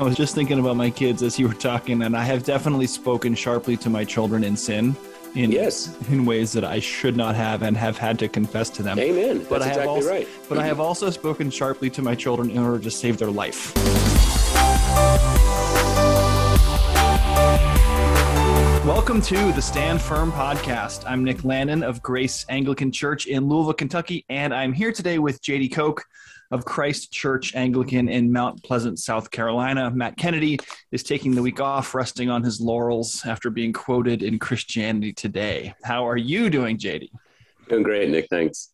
I was just thinking about my kids as you were talking, and I have definitely spoken sharply to my children in sin. In, yes. in ways that I should not have and have had to confess to them. Amen. That's but I have exactly also, right. But I have also spoken sharply to my children in order to save their life. Welcome to the Stand Firm podcast. I'm Nick Lannon of Grace Anglican Church in Louisville, Kentucky, and I'm here today with Jady Koch of Christ Church Anglican in Mount Pleasant, South Carolina. Matt Kennedy is taking the week off, resting on his laurels after being quoted in Christianity Today. How are you doing, Jady? Doing great, Nick. Thanks.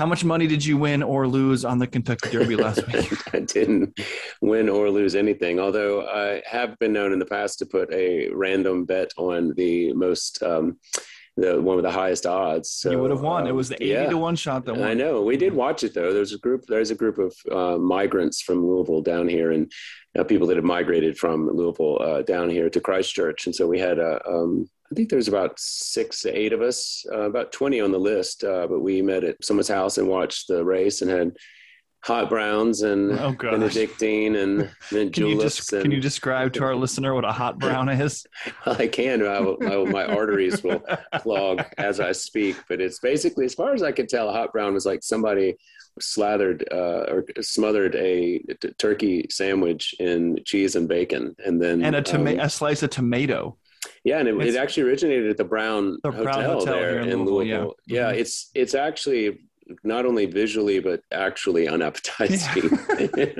How much money did you win or lose on the Kentucky Derby last week? I didn't win or lose anything, although I have been known in the past to put a random bet on the most. Um, the one with the highest odds. So, you would have won. Um, it was the eighty yeah. to one shot that won. I know. We did watch it though. There's a group. There's a group of uh, migrants from Louisville down here, and uh, people that have migrated from Louisville uh, down here to Christchurch, and so we had a. Um, I think there's about six, eight of us, uh, about 20 on the list. Uh, but we met at someone's house and watched the race and had hot browns and oh, Benedictine and mint can juleps. You and, can you describe to our listener what a hot brown is? I can. I will, I will, my arteries will clog as I speak. But it's basically, as far as I could tell, a hot brown was like somebody slathered uh, or smothered a t- turkey sandwich in cheese and bacon, and then and a, toma- um, a slice of tomato. Yeah, and it, it, actually originated at the Brown, the Hotel, Brown Hotel there in in Louisville. Louisville. Yeah, yeah mm-hmm. it's it's actually not only visually but actually unappetizing. Yeah.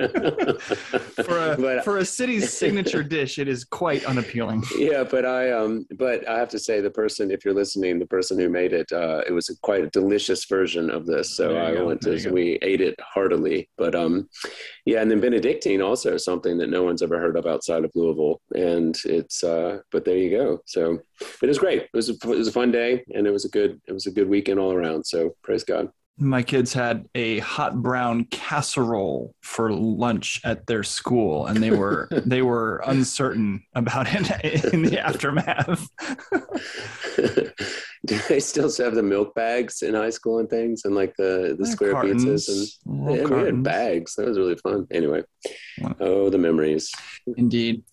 for a but, for a city's signature dish, it is quite unappealing. Yeah, but I um but I have to say the person, if you're listening, the person who made it, uh, it was a quite a delicious version of this. So I go. went to we ate it heartily. But um yeah, and then Benedictine also something that no one's ever heard of outside of Louisville, and it's uh but there you go. So it was great. It was a, it was a fun day, and it was a good it was a good weekend all around. So praise God my kids had a hot brown casserole for lunch at their school and they were they were uncertain about it in the aftermath. Do they still have the milk bags in high school and things and like the the square cartons, pizzas and yeah, we had bags. That was really fun. Anyway oh the memories. Indeed.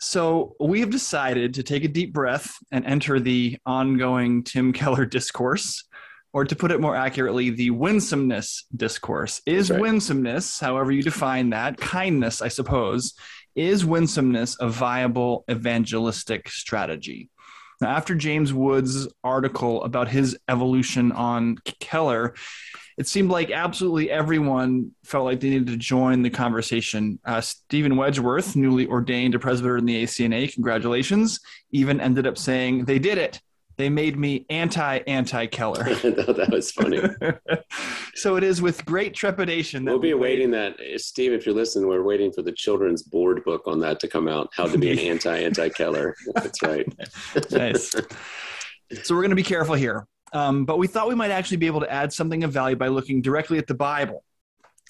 So we have decided to take a deep breath and enter the ongoing tim keller discourse or to put it more accurately, the winsomeness discourse. Is right. winsomeness, however you define that, kindness, I suppose, is winsomeness a viable evangelistic strategy? Now, after James Wood's article about his evolution on Keller, it seemed like absolutely everyone felt like they needed to join the conversation. Uh, Steven Wedgeworth, newly ordained a presbyter in the ACNA, congratulations, even ended up saying, They did it they made me anti anti Keller. that was funny. so it is with great trepidation. That we'll be awaiting that, Steve. If you're listening, we're waiting for the children's board book on that to come out. How to be an anti anti Keller. That's right. nice. So we're going to be careful here, um, but we thought we might actually be able to add something of value by looking directly at the Bible.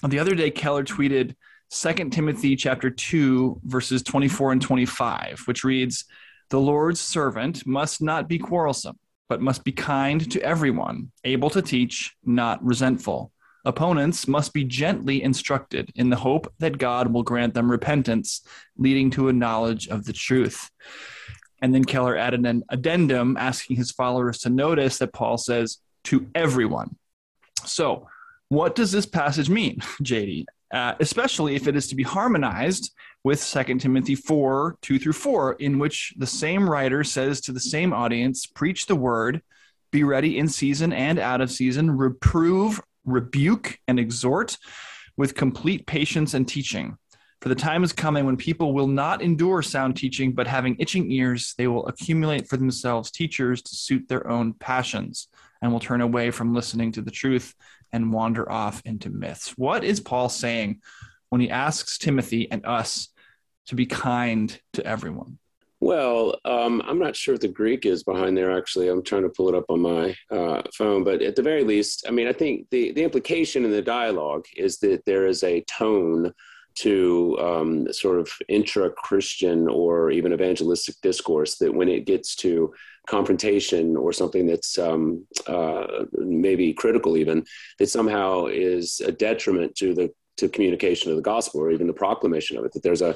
The other day, Keller tweeted 2 Timothy chapter 2, verses 24 and 25, which reads, the Lord's servant must not be quarrelsome, but must be kind to everyone, able to teach, not resentful. Opponents must be gently instructed in the hope that God will grant them repentance, leading to a knowledge of the truth. And then Keller added an addendum asking his followers to notice that Paul says, to everyone. So, what does this passage mean, JD? Uh, especially if it is to be harmonized with 2 Timothy 4 2 through 4, in which the same writer says to the same audience, Preach the word, be ready in season and out of season, reprove, rebuke, and exhort with complete patience and teaching. For the time is coming when people will not endure sound teaching, but having itching ears, they will accumulate for themselves teachers to suit their own passions and will turn away from listening to the truth and wander off into myths. What is Paul saying when he asks Timothy and us to be kind to everyone? Well, um, I'm not sure what the Greek is behind there. Actually, I'm trying to pull it up on my uh, phone. But at the very least, I mean, I think the the implication in the dialogue is that there is a tone to um, sort of intra-Christian or even evangelistic discourse that when it gets to confrontation or something that's um, uh, maybe critical even that somehow is a detriment to the to communication of the gospel or even the proclamation of it that there's a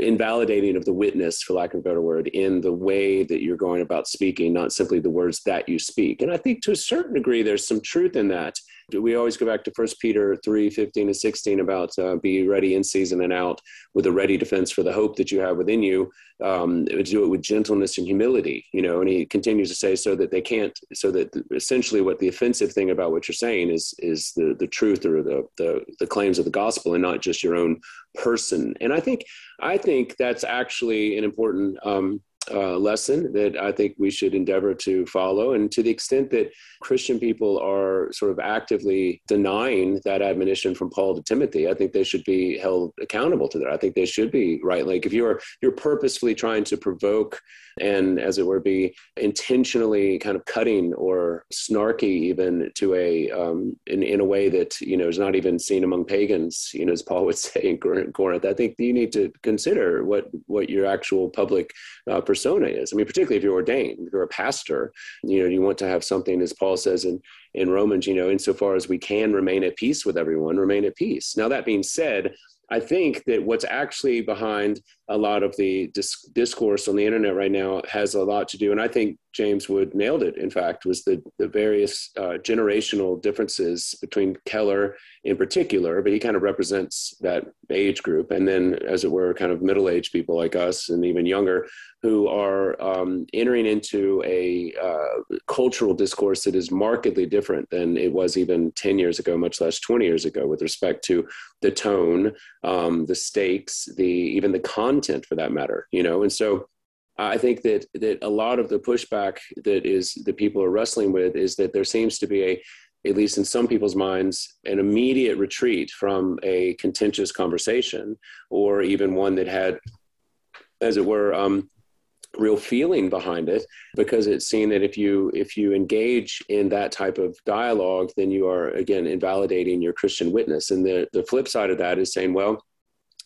invalidating of the witness for lack of a better word in the way that you're going about speaking not simply the words that you speak. And i think to a certain degree there's some truth in that we always go back to First Peter 3 15 to 16 about uh, be ready in season and out with a ready defense for the hope that you have within you. Um, do it with gentleness and humility, you know. And he continues to say, so that they can't, so that essentially what the offensive thing about what you're saying is is the the truth or the the, the claims of the gospel and not just your own person. And I think I think that's actually an important um, uh, lesson that I think we should endeavor to follow. And to the extent that Christian people are sort of actively denying that admonition from Paul to Timothy, I think they should be held accountable to that. I think they should be right. Like if you're you're purposefully trying to provoke and, as it were, be intentionally kind of cutting or snarky even to a um, in in a way that you know is not even seen among pagans. You know, as Paul would say in Corinth. I think you need to consider what what your actual public uh, persona is. I mean, particularly if you're ordained, if you're a pastor, you know, you want to have something, as Paul says in, in Romans, you know, insofar as we can remain at peace with everyone, remain at peace. Now, that being said, I think that what's actually behind a lot of the dis- discourse on the internet right now has a lot to do, and I think James Wood nailed it. In fact, was the the various uh, generational differences between Keller in particular, but he kind of represents that age group, and then, as it were, kind of middle aged people like us and even younger who are um, entering into a uh, cultural discourse that is markedly different than it was even 10 years ago, much less 20 years ago, with respect to the tone, um, the stakes, the even the content for that matter. You know, and so I think that that a lot of the pushback that is that people are wrestling with is that there seems to be a at least in some people's minds, an immediate retreat from a contentious conversation, or even one that had, as it were, um, real feeling behind it because it's seen that if you if you engage in that type of dialogue then you are again invalidating your christian witness and the the flip side of that is saying well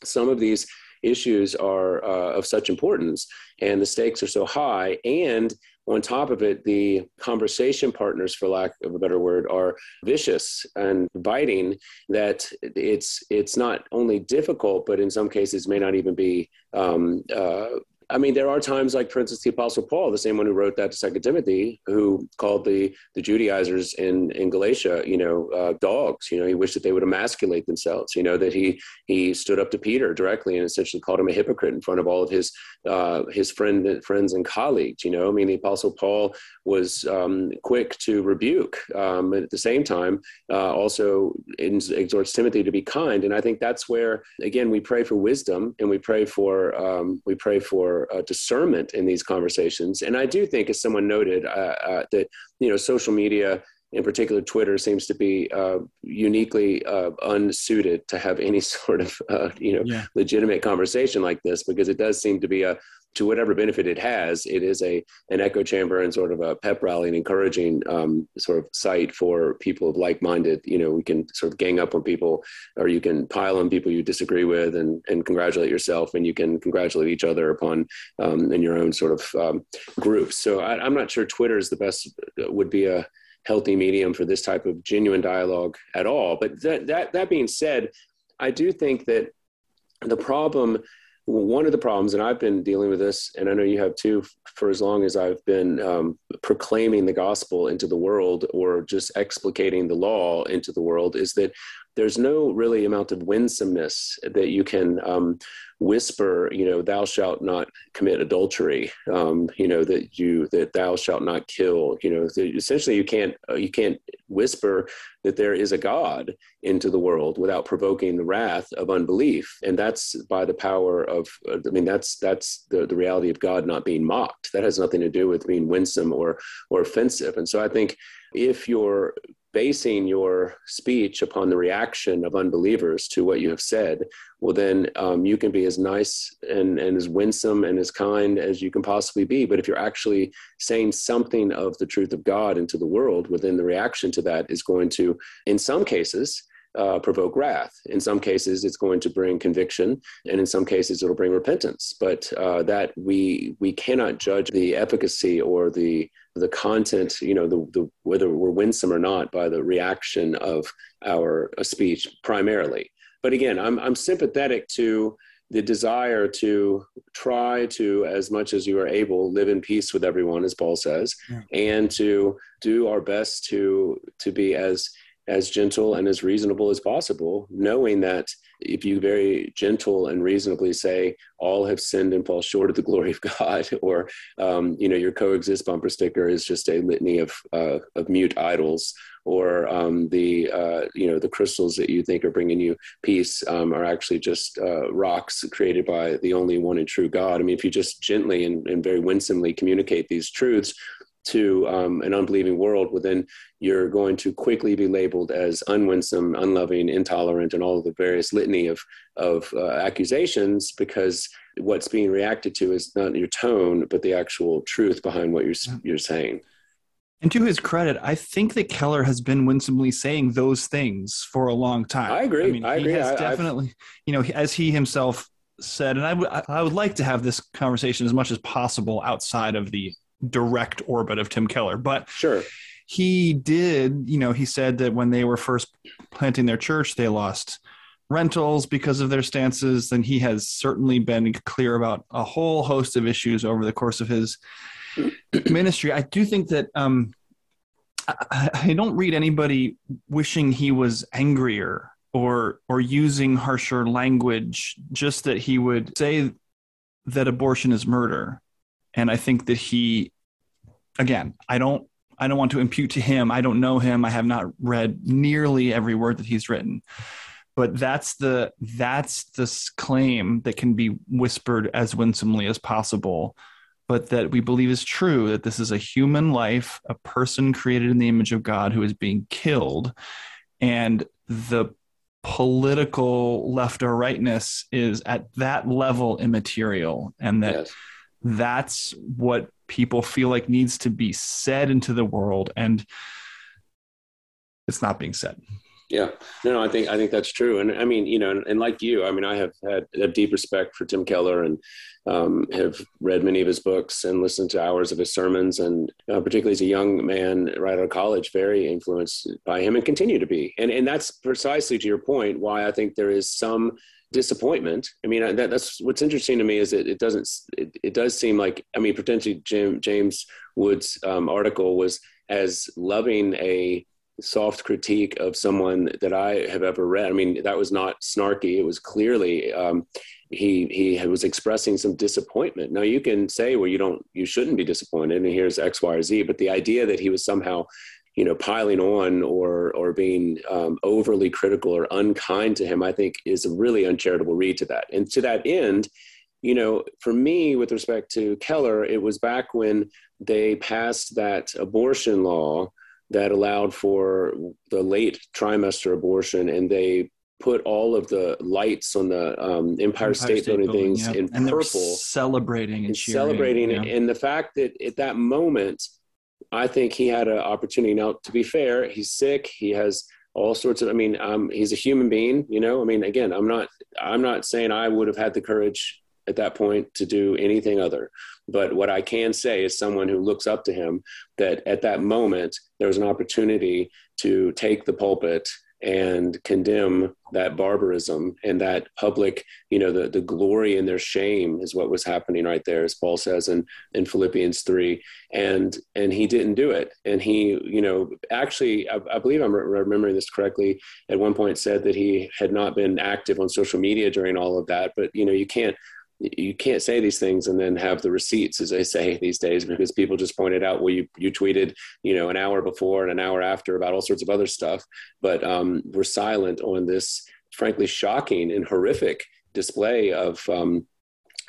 some of these issues are uh, of such importance and the stakes are so high. And on top of it the conversation partners for lack of a better word are vicious and biting that it's it's not only difficult but in some cases may not even be um, uh, I mean, there are times like, for instance, the Apostle Paul, the same one who wrote that to Second Timothy, who called the the Judaizers in in Galatia, you know, uh, dogs. You know, he wished that they would emasculate themselves. You know, that he he stood up to Peter directly and essentially called him a hypocrite in front of all of his uh, his friend friends and colleagues. You know, I mean, the Apostle Paul was um, quick to rebuke, um, at the same time, uh, also exhorts Timothy to be kind. And I think that's where, again, we pray for wisdom and we pray for um, we pray for uh, discernment in these conversations. And I do think, as someone noted, uh, uh, that you know social media, in particular Twitter, seems to be uh, uniquely uh, unsuited to have any sort of uh, you know yeah. legitimate conversation like this because it does seem to be a to whatever benefit it has, it is a an echo chamber and sort of a pep rally and encouraging um, sort of site for people of like minded. You know, we can sort of gang up on people, or you can pile on people you disagree with, and and congratulate yourself, and you can congratulate each other upon um, in your own sort of um, groups. So I, I'm not sure Twitter is the best would be a healthy medium for this type of genuine dialogue at all. But that that that being said, I do think that the problem one of the problems, and I've been dealing with this, and I know you have too, for as long as I've been um, proclaiming the gospel into the world or just explicating the law into the world, is that there's no really amount of winsomeness that you can um, whisper, you know, thou shalt not commit adultery, um, you know, that you that thou shalt not kill, you know, essentially you can't uh, you can't whisper that there is a God into the world without provoking the wrath of unbelief, and that's by the power of, uh, I mean, that's that's the the reality of God not being mocked. That has nothing to do with being winsome or or offensive, and so I think if you're basing your speech upon the reaction of unbelievers to what you have said, well, then um, you can be as nice and, and as winsome and as kind as you can possibly be. But if you're actually saying something of the truth of God into the world, within the reaction to that is going to, in some cases, uh, provoke wrath. In some cases, it's going to bring conviction, and in some cases, it'll bring repentance. But uh, that we we cannot judge the efficacy or the the content, you know, the, the whether we're winsome or not by the reaction of our uh, speech primarily. but again, I'm I'm sympathetic to the desire to try to, as much as you are able, live in peace with everyone, as Paul says, yeah. and to do our best to to be as as gentle and as reasonable as possible, knowing that if you very gentle and reasonably say all have sinned and fall short of the glory of God, or um, you know your coexist bumper sticker is just a litany of uh, of mute idols, or um, the uh, you know the crystals that you think are bringing you peace um, are actually just uh, rocks created by the only one and true God. I mean, if you just gently and, and very winsomely communicate these truths, to um, an unbelieving world, well, then you're going to quickly be labeled as unwinsome, unloving, intolerant, and all of the various litany of, of uh, accusations because what's being reacted to is not your tone, but the actual truth behind what you're, you're saying. And to his credit, I think that Keller has been winsomely saying those things for a long time. I agree. I mean, I he agree. has I, definitely, I've... you know, as he himself said, and I, w- I would like to have this conversation as much as possible outside of the direct orbit of Tim Keller. But sure, he did. You know, he said that when they were first planting their church, they lost rentals because of their stances. And he has certainly been clear about a whole host of issues over the course of his ministry. I do think that. Um, I, I don't read anybody wishing he was angrier or or using harsher language just that he would say that abortion is murder and I think that he, again, I don't, I don't want to impute to him. I don't know him. I have not read nearly every word that he's written, but that's the that's this claim that can be whispered as winsomely as possible, but that we believe is true. That this is a human life, a person created in the image of God who is being killed, and the political left or rightness is at that level immaterial, and that. Yes that's what people feel like needs to be said into the world and it's not being said. Yeah. No no i think i think that's true. And i mean you know and, and like you i mean i have had a deep respect for tim keller and um, have read many of his books and listened to hours of his sermons. And uh, particularly as a young man right out of college very influenced by him and continue to be. And and that's precisely to your point why i think there is some disappointment. I mean, that, that's what's interesting to me is that it doesn't. It, it does seem like I mean, potentially Jim, James Wood's um, article was as loving a soft critique of someone that I have ever read. I mean, that was not snarky. It was clearly um, he he was expressing some disappointment. Now you can say, well, you don't, you shouldn't be disappointed, and here's X, Y, or Z. But the idea that he was somehow you know piling on or or being um, overly critical or unkind to him i think is a really uncharitable read to that and to that end you know for me with respect to keller it was back when they passed that abortion law that allowed for the late trimester abortion and they put all of the lights on the um, Empire, Empire, State, State Building, things yeah. in and purple, celebrating and, and celebrating, yeah. and the fact that at that moment I think he had an opportunity. Now, to be fair, he's sick. He has all sorts of. I mean, um, he's a human being. You know, I mean, again, I'm not. I'm not saying I would have had the courage at that point to do anything other. But what I can say is someone who looks up to him that at that moment there was an opportunity to take the pulpit and condemn that barbarism and that public, you know, the, the glory and their shame is what was happening right there, as Paul says in, in Philippians 3. And and he didn't do it. And he, you know, actually, I, I believe I'm re- remembering this correctly, at one point said that he had not been active on social media during all of that. But, you know, you can't you can't say these things and then have the receipts as they say these days because people just pointed out well you, you tweeted you know an hour before and an hour after about all sorts of other stuff. But um, we're silent on this frankly shocking and horrific display of um,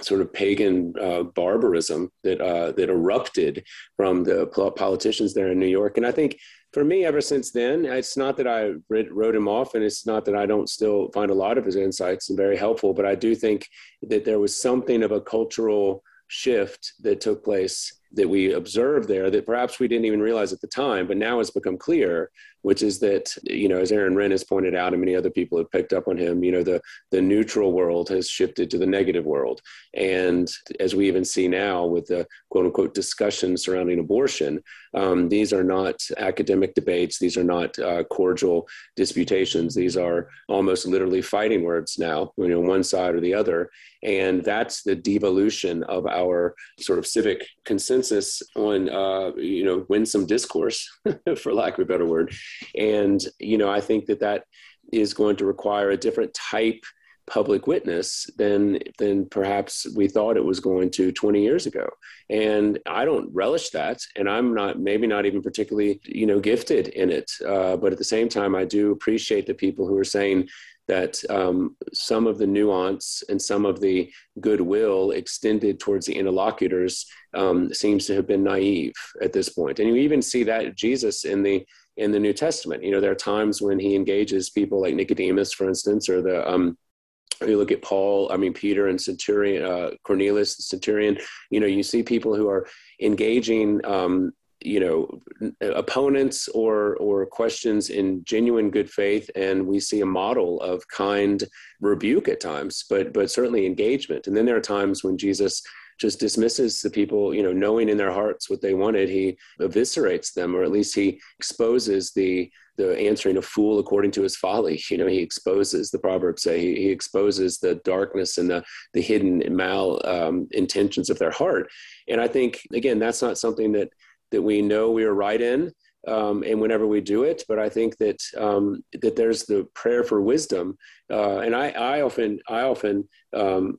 sort of pagan uh, barbarism that uh, that erupted from the politicians there in New York. And I think for me, ever since then, it's not that I wrote him off, and it's not that I don't still find a lot of his insights and very helpful, but I do think that there was something of a cultural shift that took place that we observed there that perhaps we didn't even realize at the time, but now has become clear which is that you know as aaron renn has pointed out and many other people have picked up on him you know the the neutral world has shifted to the negative world. And as we even see now with the quote unquote discussion surrounding abortion um, these are not academic debates. These are not uh, cordial disputations. These are almost literally fighting words now you know one side or the other. And that's the devolution of our sort of civic consensus on uh, you know winsome discourse for lack of a better word. And you know i think that that is going to require a different type public witness than than perhaps we thought it was going to 20 years ago. And i don't relish that and i'm not maybe not even particularly you know gifted in it. Uh, but at the same time i do appreciate the people who are saying that um, some of the nuance and some of the goodwill extended towards the interlocutors um, seems to have been naive at this point. And you even see that Jesus in the in the New Testament. You know, there are times when he engages people like Nicodemus, for instance, or the um, you look at Paul, I mean Peter and Centurion, uh, Cornelius, the Centurion. You know, you see people who are engaging um, you know opponents or or questions in genuine good faith and we see a model of kind rebuke at times but but certainly engagement. And then there are times when jesus just dismisses the people you know knowing in their hearts what they wanted. He eviscerates them or at least he exposes the the answering a fool according to his folly. You know he exposes the proverbs say he, he exposes the darkness and the the hidden mal um, intentions of their heart. And i think again that's not something that that we know we are right in um, and whenever we do it. But I think that um, that there's the prayer for wisdom, uh, and I, I often I often um,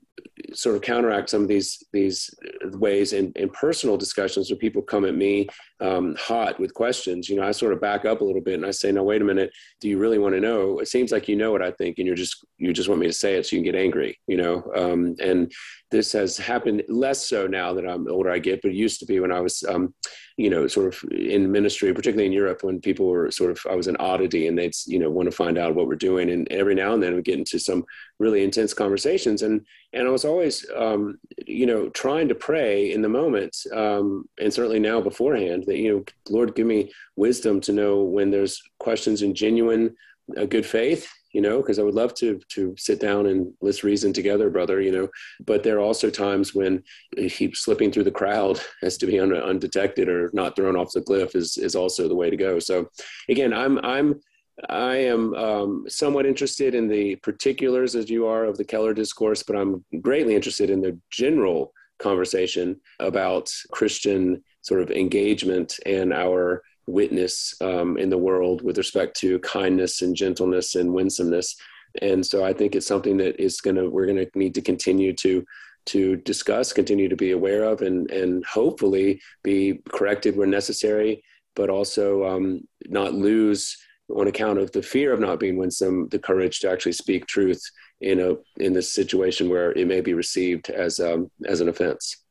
sort of counteract some of these these ways in, in personal discussions where people come at me um, hot with questions. You know, I sort of back up a little bit and I say, "No, wait a minute. Do you really want to know? It seems like you know what I think, and you're just you just want me to say it so you can get angry." You know, um, and this has happened less so now that I'm older I get, but it used to be when I was, um, you know, sort of in ministry, particularly in Europe, when people were sort of, I was an oddity and they'd, you know, want to find out what we're doing. And every now and then we get into some really intense conversations. And, and I was always, um, you know, trying to pray in the moment, um, and certainly now beforehand that, you know, Lord, give me wisdom to know when there's questions in genuine uh, good faith you know, because I would love to to sit down and let's reason together, brother, you know. But there are also times when he slipping through the crowd has to be un, undetected or not thrown off the cliff is is also the way to go. So, again, I'm I'm I am um, somewhat interested in the particulars as you are of the Keller discourse, but I'm greatly interested in the general conversation about Christian sort of engagement and our witness um, in the world with respect to kindness and gentleness and winsomeness. And so I think it's something that is going to, we're going to need to continue to, to discuss, continue to be aware of, and, and hopefully be corrected where necessary, but also um, not lose on account of the fear of not being winsome, the courage to actually speak truth in a in this situation where it may be received as um, as an offense.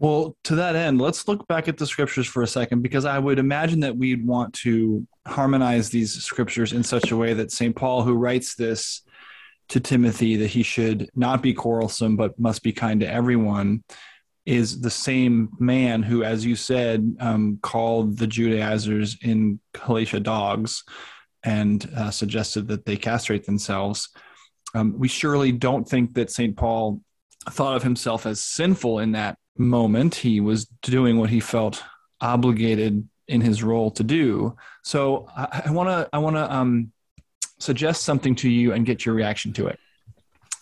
Well, to that end, let's look back at the scriptures for a second because I would imagine that we'd want to harmonize these scriptures in such a way that St. Paul, who writes this to Timothy, that he should not be quarrelsome but must be kind to everyone, is the same man who, as you said, um, called the Judaizers in Galatia dogs and uh, suggested that they castrate themselves. Um, we surely don't think that St. Paul thought of himself as sinful in that moment. He was doing what he felt obligated in his role to do. So I want to I want to um, suggest something to you and get your reaction to it.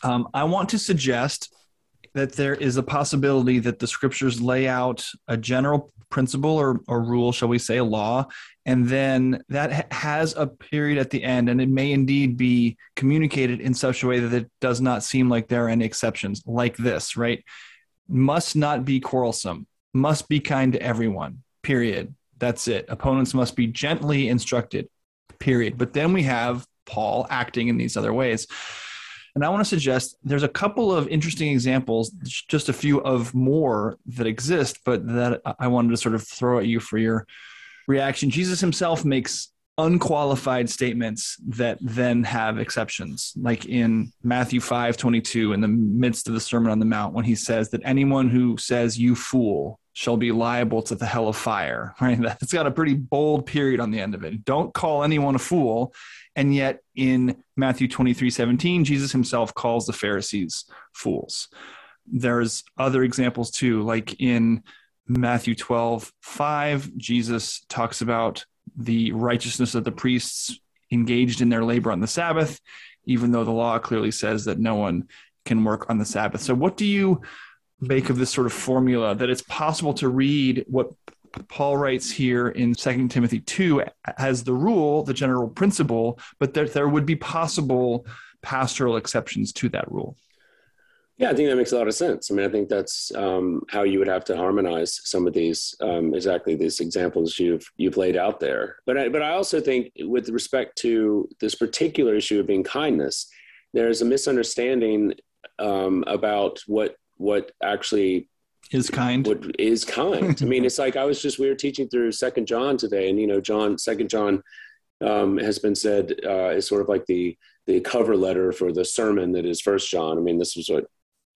Um, I want to suggest that there is a possibility that the scriptures lay out a general principle or, or rule, shall we say, a law, and then that ha- has a period at the end, and it may indeed be communicated in such a way that it does not seem like there are any exceptions, like this, right? must not be quarrelsome, must be kind to everyone, period. That's it. Opponents must be gently instructed, period. But then we have Paul acting in these other ways. And I want to suggest there's a couple of interesting examples, just a few of more that exist, but that I wanted to sort of throw at you for your reaction. Jesus himself makes unqualified statements that then have exceptions like in matthew 5 22 in the midst of the sermon on the mount when he says that anyone who says you fool shall be liable to the hell of fire. Right? that's got a pretty bold period on the end of it. Don't call anyone a fool. And yet in Matthew 23 17, Jesus himself calls the Pharisees fools. There's other examples too, like in Matthew 12 5, Jesus talks about the righteousness of the priests engaged in their labor on the Sabbath, even though the law clearly says that no one can work on the Sabbath. So, what do you make of this sort of formula that it's possible to read what Paul writes here in 2 Timothy 2 as the rule, the general principle, but that there would be possible pastoral exceptions to that rule? Yeah, I think that makes a lot of sense. I mean, I think that's um, how you would have to harmonize some of these um, exactly these examples you've you've laid out there. But I, but I also think, with respect to this particular issue of being kindness, there's a misunderstanding um, about what what actually is kind. What is kind. I mean it's like i was just we were teaching through second john today and you know john second john um, has been said uh, is sort of like the the cover letter for the sermon that is first john. I mean this is what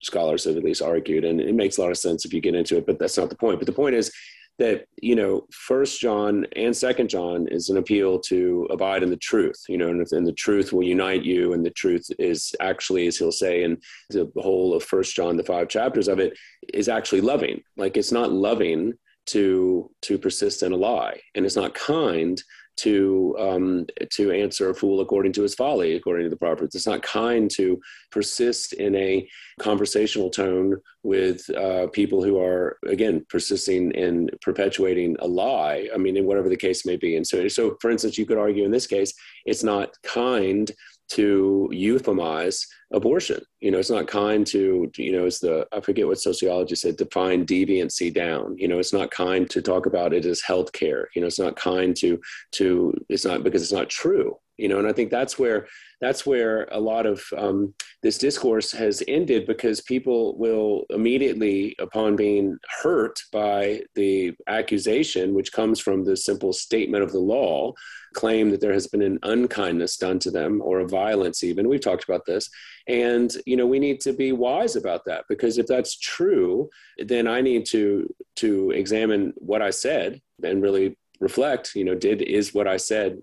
scholars have at least argued and it makes a lot of sense if you get into it but that's not the point. But the point is that you know first john and second john is an appeal to abide in the truth you know and, and, the truth will unite you and the truth is actually as he'll say in the whole of first john the five chapters of it is actually loving. Like it's not loving to to persist in a lie and it's not kind to um, to answer a fool according to his folly, according to the Proverbs. It's not kind to persist in a conversational tone with uh, people who are again persisting in perpetuating a lie. I mean, in whatever the case may be. And so, so for instance, you could argue in this case, it's not kind to euphemize abortion. You know, it's not kind to, you know, it's the, I forget what sociology said, define deviancy down. You know, it's not kind to talk about it as health care. You know, it's not kind to, to, it's not because it's not true. You know, and I think that's where that's where a lot of um, this discourse has ended because people will immediately, upon being hurt by the accusation, which comes from the simple statement of the law, claim that there has been an unkindness done to them or a violence even. We've talked about this. And you know we need to be wise about that because if that's true then i need to to examine what i said and really reflect you know did is what i said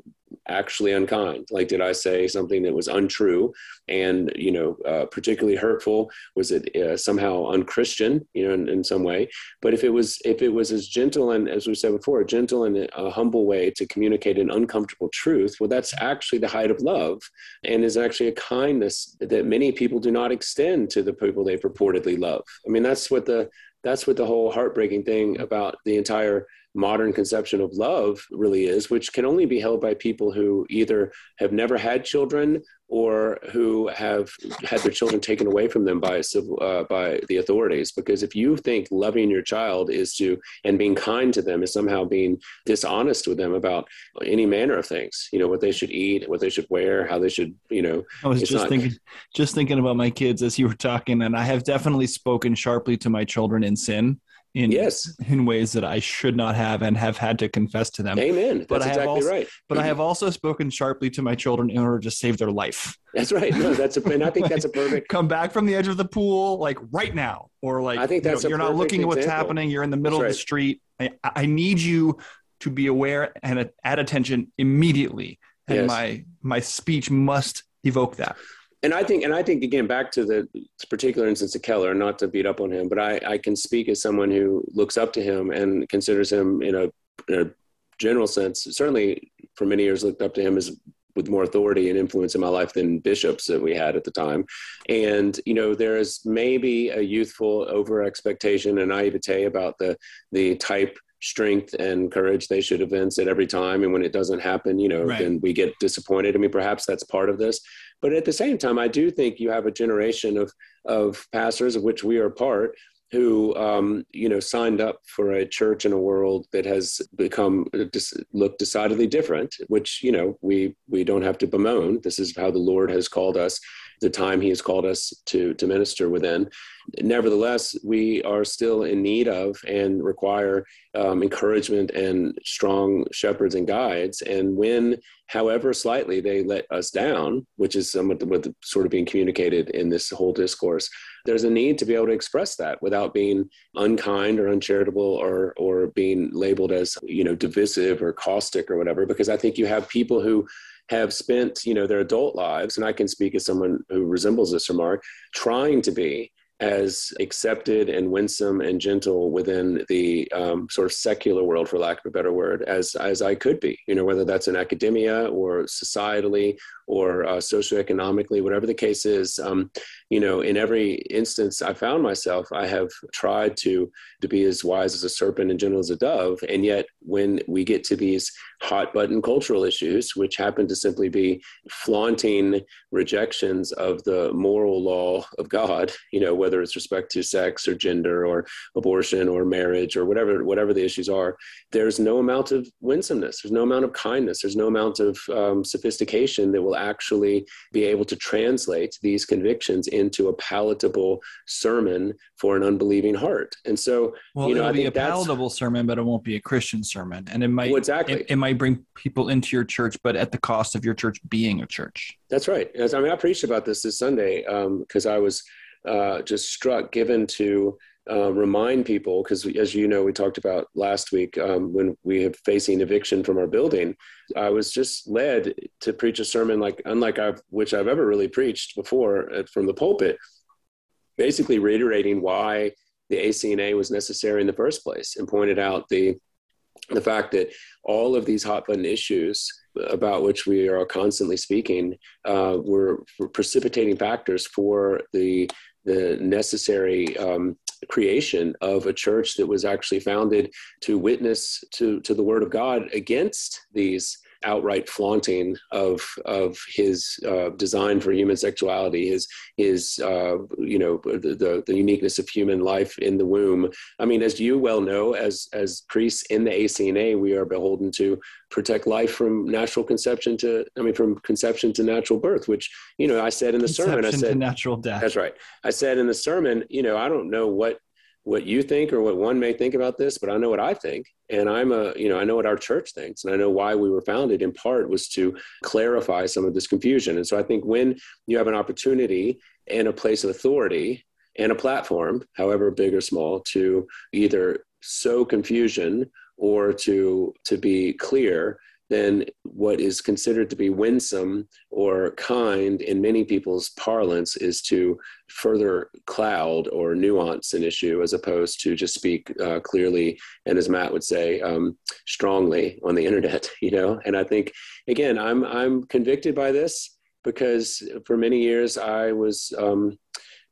actually unkind? Like, did I say something that was untrue and, you know, uh, particularly hurtful? Was it uh, somehow unchristian, you know, in, in, some way? But if it was, if it was as gentle and, as we said before, gentle and a humble way to communicate an uncomfortable truth, well, that's actually the height of love and is actually a kindness that many people do not extend to the people they purportedly love. I mean, that's what the, that's what the whole heartbreaking thing about the entire modern conception of love really is, which can only be held by people who either have never had children or who have had their children taken away from them by civil uh, by the authorities. Because if you think loving your child is to and being kind to them is somehow being dishonest with them about any manner of things, you know what they should eat, what they should wear, how they should, you know. I was just not... thinking, just thinking about my kids as you were talking, and I have definitely spoken sharply to my children in sin in yes in ways that I should not have and have had to confess to them. Amen. That's but I exactly also, right. But I mm-hmm. have also spoken sharply to my children in order to save their life. That's right. No, that's a and I think that's a perfect come back from the edge of the pool like right now. Or like I think that's you know, you're not looking at what's happening, you're in the middle right. of the street. I, I, need you to be aware and at attention immediately. And yes. my my speech must evoke that and I think, and I think again, back to the particular instance of Keller, not to beat up on him, but I, I can speak as someone who looks up to him and considers him in a, in a general sense, certainly for many years looked up to him as with more authority and influence in my life than bishops that we had at the time. And, you know, there is maybe a youthful over expectation and naivete about the, the type strength and courage they should evince at every time. And when it doesn't happen, you know, right. then we get disappointed. I mean, perhaps that's part of this. But at the same time, I do think you have a generation of, of pastors, of which we are part, who um, you know signed up for a church in a world that has become look decidedly different which you know we we don't have to bemoan. This is how the lord has called us the time he has called us to to minister within. Nevertheless we are still in need of and require um, encouragement and strong shepherds and guides. And when however slightly they let us down which is somewhat what sort of being communicated in this whole discourse there's a need to be able to express that without being unkind or uncharitable or or being labeled as you know divisive or caustic or whatever because i think you have people who have spent you know their adult lives and i can speak as someone who resembles this remark trying to be as accepted and winsome and gentle within the um, sort of secular world, for lack of a better word, as as I could be. You know, whether that's in academia or societally or uh, socioeconomically, whatever the case is. Um, you know, in every instance I found myself, I have tried to to be as wise as a serpent and gentle as a dove. And yet, when we get to these hot button cultural issues, which happen to simply be flaunting rejections of the moral law of God, you know, whether it's respect to sex or gender or abortion or marriage or whatever whatever the issues are, there's no amount of winsomeness, there's no amount of kindness, there's no amount of um, sophistication that will actually be able to translate these convictions into a palatable sermon for an unbelieving heart. And so, well, you know, it'll I be a palatable sermon, but it won't be a Christian sermon, and it might well, exactly. it, it, might bring people into your church, but at the cost of your church being a church. That's right. As, I mean, I preached about this this Sunday because um, I was uh, just struck, given to uh, remind people because as you know we talked about last week um, when we have facing eviction from our building i was just led to preach a sermon like unlike I've, which i've ever really preached before uh, from the pulpit basically reiterating why the acna was necessary in the first place and pointed out the the fact that all of these hot button issues about which we are constantly speaking uh, were, were, precipitating factors for the the necessary um, creation of a church that was actually founded to witness to, to the word of God against these outright flaunting of of his uh, design for human sexuality, his his uh, you know the, the uniqueness of human life in the womb. I mean, as you well know, as as priests in the ACNA, we are beholden to protect life from natural conception to I mean from conception to natural birth. Which you know I said in the conception sermon, I said natural death. That's right. I said in the sermon, you know, I don't know what what you think or what one may think about this, but I know what I think. And I'm a, you know, I know what our church thinks. And I know why we were founded in part was to clarify some of this confusion. And so I think when you have an opportunity and a place of authority and a platform, however big or small, to either sow confusion or to to be clear then what is considered to be winsome or kind in many people's parlance is to further cloud or nuance an issue as opposed to just speak uh, clearly and as matt would say um, strongly on the internet you know? And i think again i'm i'm convicted by this because for many years i was um,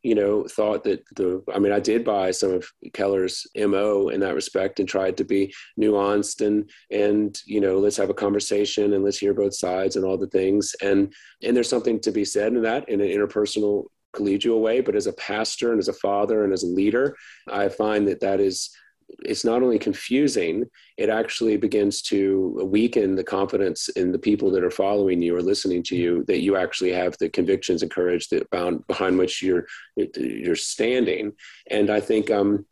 you know, thought that the, I mean, I did buy some of Keller's MO in that respect and tried to be nuanced and, and, you know, let's have a conversation and let's hear both sides and all the things. And, and there's something to be said in that in an interpersonal collegial way, but as a pastor and as a father and as a leader, I find that that is, it's not only confusing, it actually begins to weaken the confidence in the people that are following you or listening to you that you actually have the convictions and courage that bound behind which you're you're standing. And I think um,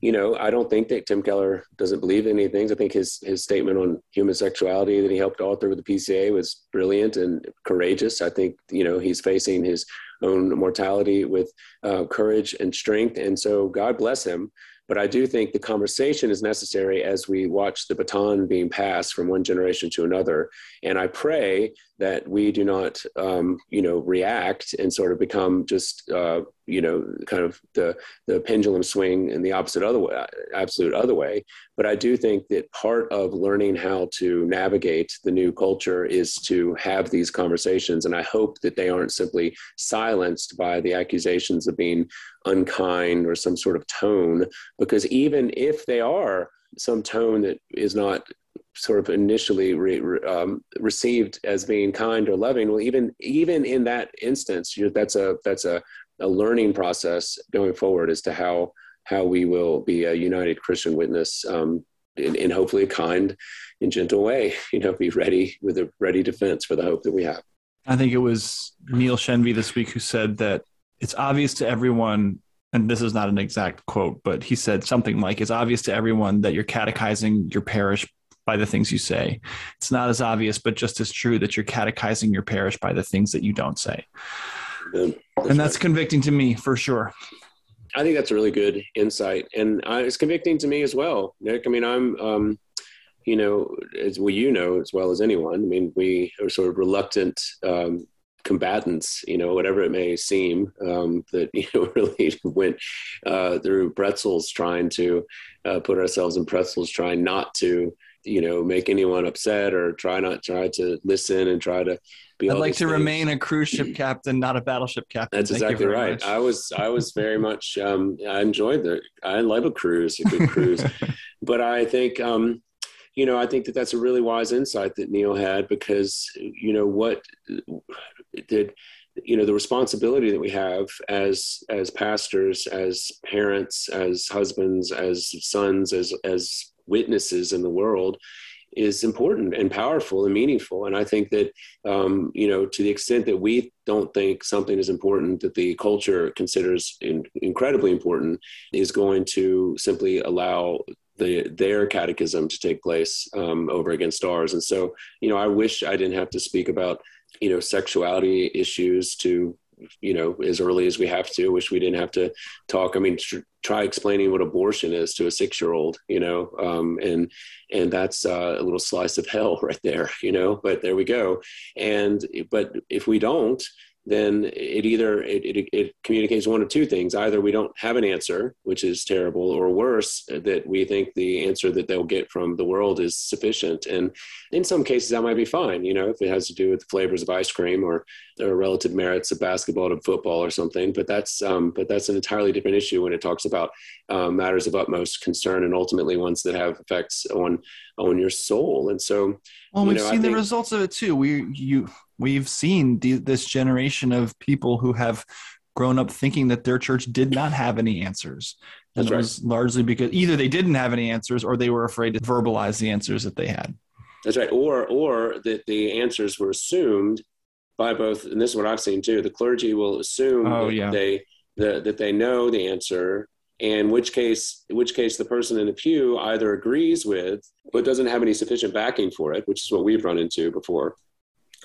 you know, I don't think that Tim Keller doesn't believe in any things. I think his his statement on human sexuality that he helped author with the PCA was brilliant and courageous. I think you know he's facing his own mortality with uh, courage and strength, and so God bless him. But I do think the conversation is necessary as we watch the baton being passed from one generation to another. And I pray that we do not, um, you know, react and sort of become just, uh, you know, kind of the the pendulum swing in the opposite other way, absolute other way. But I do think that part of learning how to navigate the new culture is to have these conversations, and I hope that they aren't simply silenced by the accusations of being unkind or some sort of tone, because even if they are some tone that is not sort of initially re, um, received as being kind or loving well even even in that instance that's a that's a, a learning process going forward as to how how we will be a united christian witness um, in, in hopefully a kind and gentle way you know be ready with a ready defense for the hope that we have. I think it was Neil Shenvi this week who said that it's obvious to everyone, and this is not an exact quote, but he said something like, it's obvious to everyone that you're catechizing your parish by the things you say. It's not as obvious, but just as true that you're catechizing your parish by the things that you don't say. That's and that's right. convicting to me for sure. I think that's a really good insight, and uh, it's convicting to me as well, Nick. I mean, I'm, um, you know, as well, you know as well as anyone. I mean, we are sort of reluctant um, combatants, you know, whatever it may seem, um, that you know really went uh, through pretzels trying to uh, put ourselves in pretzels, trying not to you know make anyone upset or try not try to listen and try to be i'd like to things. remain a cruise ship captain not a battleship captain that's Thank exactly right much. i was i was very much um, i enjoyed the i love a cruise a good cruise but i think um, you know i think that that's a really wise insight that neil had because you know what did you know the responsibility that we have as as pastors as parents as husbands as sons as as witnesses in the world is important and powerful and meaningful. And I think that, um, you know, to the extent that we don't think something is important that the culture considers in, incredibly important, is going to simply allow the their catechism to take place um, over against ours. And so, you know, I wish I didn't have to speak about, you know, sexuality issues to you know as early as we have to. Wish we didn't have to talk. I mean tr- try explaining what abortion is to a six year old you know um, and and that's uh, a little slice of hell right there you know but there we go. And but if we don't then it either it, it, it, communicates one of two things. Either we don't have an answer which is terrible or worse that we think the answer that they'll get from the world is sufficient. And in some cases that might be fine you know if it has to do with the flavors of ice cream or, or relative merits of basketball to football or something. But that's um, but that's an entirely different issue when it talks about um, matters of utmost concern and ultimately ones that have effects on on your soul. And so well we've know, seen think, the results of it too. We you we've seen the, this generation of people who have grown up thinking that their church did not have any answers. And That's it was largely because either they didn't have any answers or they were afraid to verbalize the answers that they had. That's right. Or or that the answers were assumed by both, and this is what I've seen too. The clergy will assume oh, that yeah. they the, that they know the answer, and which case in which case the person in the pew either agrees with but doesn't have any sufficient backing for it, which is what we've run into before,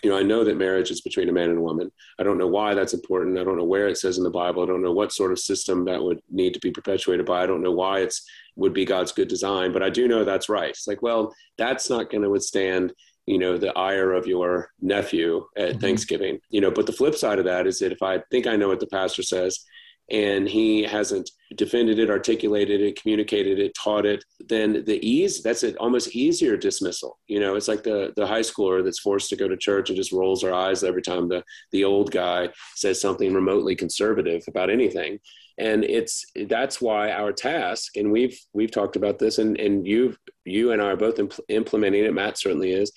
you know, I know that marriage is between a man and a woman. I don't know why that's important. I don't know where it says in the Bible. I don't know what sort of system that would need to be perpetuated by. I don't know why it's would be God's good design, but I do know that's right. It's like, well, that's not going to withstand, you know, the ire of your nephew at mm-hmm. Thanksgiving. You know, but the flip side of that is that if I think I know what the pastor says and he hasn't defended it, articulated it, communicated it, taught it, then the ease that's an almost easier dismissal. You know, it's like the the high schooler that's forced to go to church and just rolls their eyes every time the the old guy says something remotely conservative about anything. And it's that's why our task, and we've we've talked about this, and and you you and I are both impl- implementing it. Matt certainly is,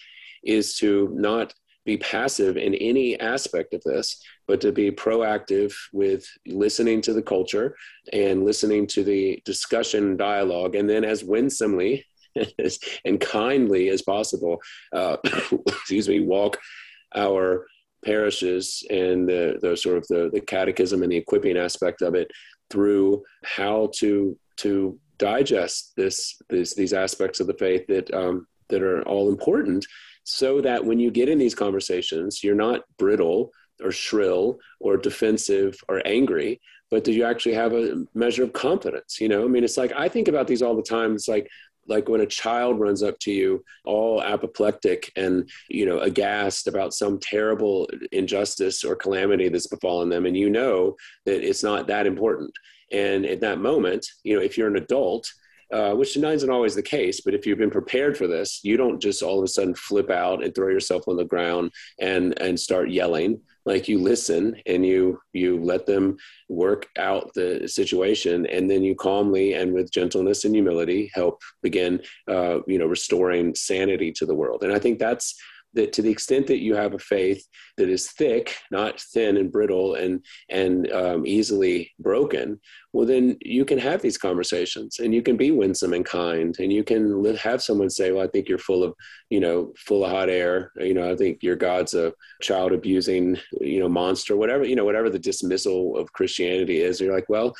is to not be passive in any aspect of this, but to be proactive with listening to the culture and listening to the discussion dialogue, and then as winsomely and kindly as possible, uh, excuse me, walk our parishes and the, the sort of the, the catechism and the equipping aspect of it through how to to digest this, this these aspects of the faith that um, that are all important so that when you get in these conversations, you're not brittle or shrill or defensive or angry, but that you actually have a measure of confidence. You know, I mean, it's like I think about these all the time. It's like like when a child runs up to you all apoplectic and you know aghast about some terrible injustice or calamity that's befallen them and you know that it's not that important and at that moment you know if you're an adult uh, which isn't always the case. But if you've been prepared for this, you don't just all of a sudden flip out and throw yourself on the ground and and start yelling. Like you listen and you you let them work out the situation, and then you calmly and with gentleness and humility help begin, uh, you know, restoring sanity to the world. And I think that's that to the extent that you have a faith that is thick, not thin and brittle and and um, easily broken, well then you can have these conversations and you can be winsome and kind and you can live, have someone say, "Well, I think you're full of you know full of hot air. You know, I think your God's a child abusing you know monster, whatever you know whatever the dismissal of Christianity is." You're like, well.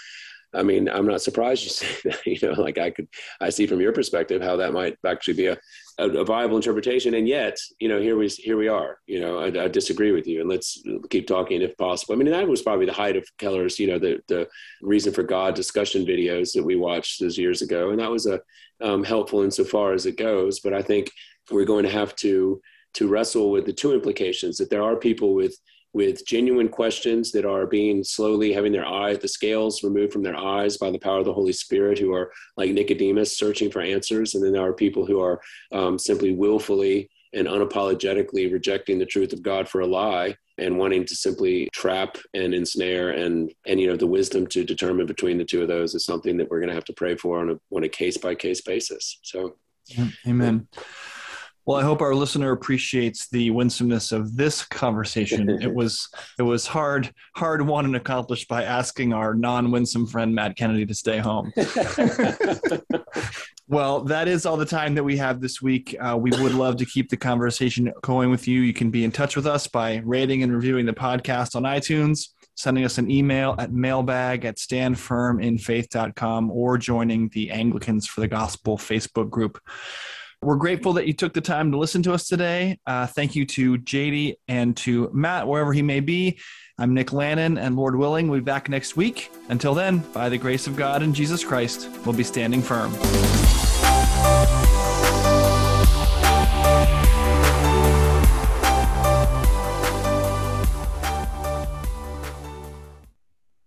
I mean, I'm not surprised you say that. You know, like I could, I see from your perspective how that might actually be a, a, viable interpretation. And yet, you know, here we here we are. You know, I, I, disagree with you, and let's keep talking if possible. I mean, that was probably the height of Keller's, you know, the the reason for God discussion videos that we watched those years ago, and that was a um, helpful insofar as it goes. But I think we're going to have to to wrestle with the two implications that there are people with with genuine questions that are being slowly having their eye, the scales removed from their eyes by the power of the Holy Spirit, who are like Nicodemus searching for answers. And then there are people who are um, simply willfully and unapologetically rejecting the truth of God for a lie and wanting to simply trap and ensnare and and you know the wisdom to determine between the two of those is something that we're going to have to pray for on a on a case by case basis so amen well, I hope our listener appreciates the winsomeness of this conversation. it was it was hard hard won and accomplished by asking our non-winsome friend Matt Kennedy to stay home. well, that is all the time that we have this week. Uh, we would love to keep the conversation going with you. You can be in touch with us by rating and reviewing the podcast on iTunes, sending us an email at mailbag at standfirminfaith.com, or joining the Anglicans for the Gospel Facebook group. We're grateful that you took the time to listen to us today. Uh, thank you to Jady and to Matt, wherever he may be. I'm Nick Lannon, and Lord willing, we'll be back next week. Until then, by the grace of God and Jesus Christ, we'll be standing firm.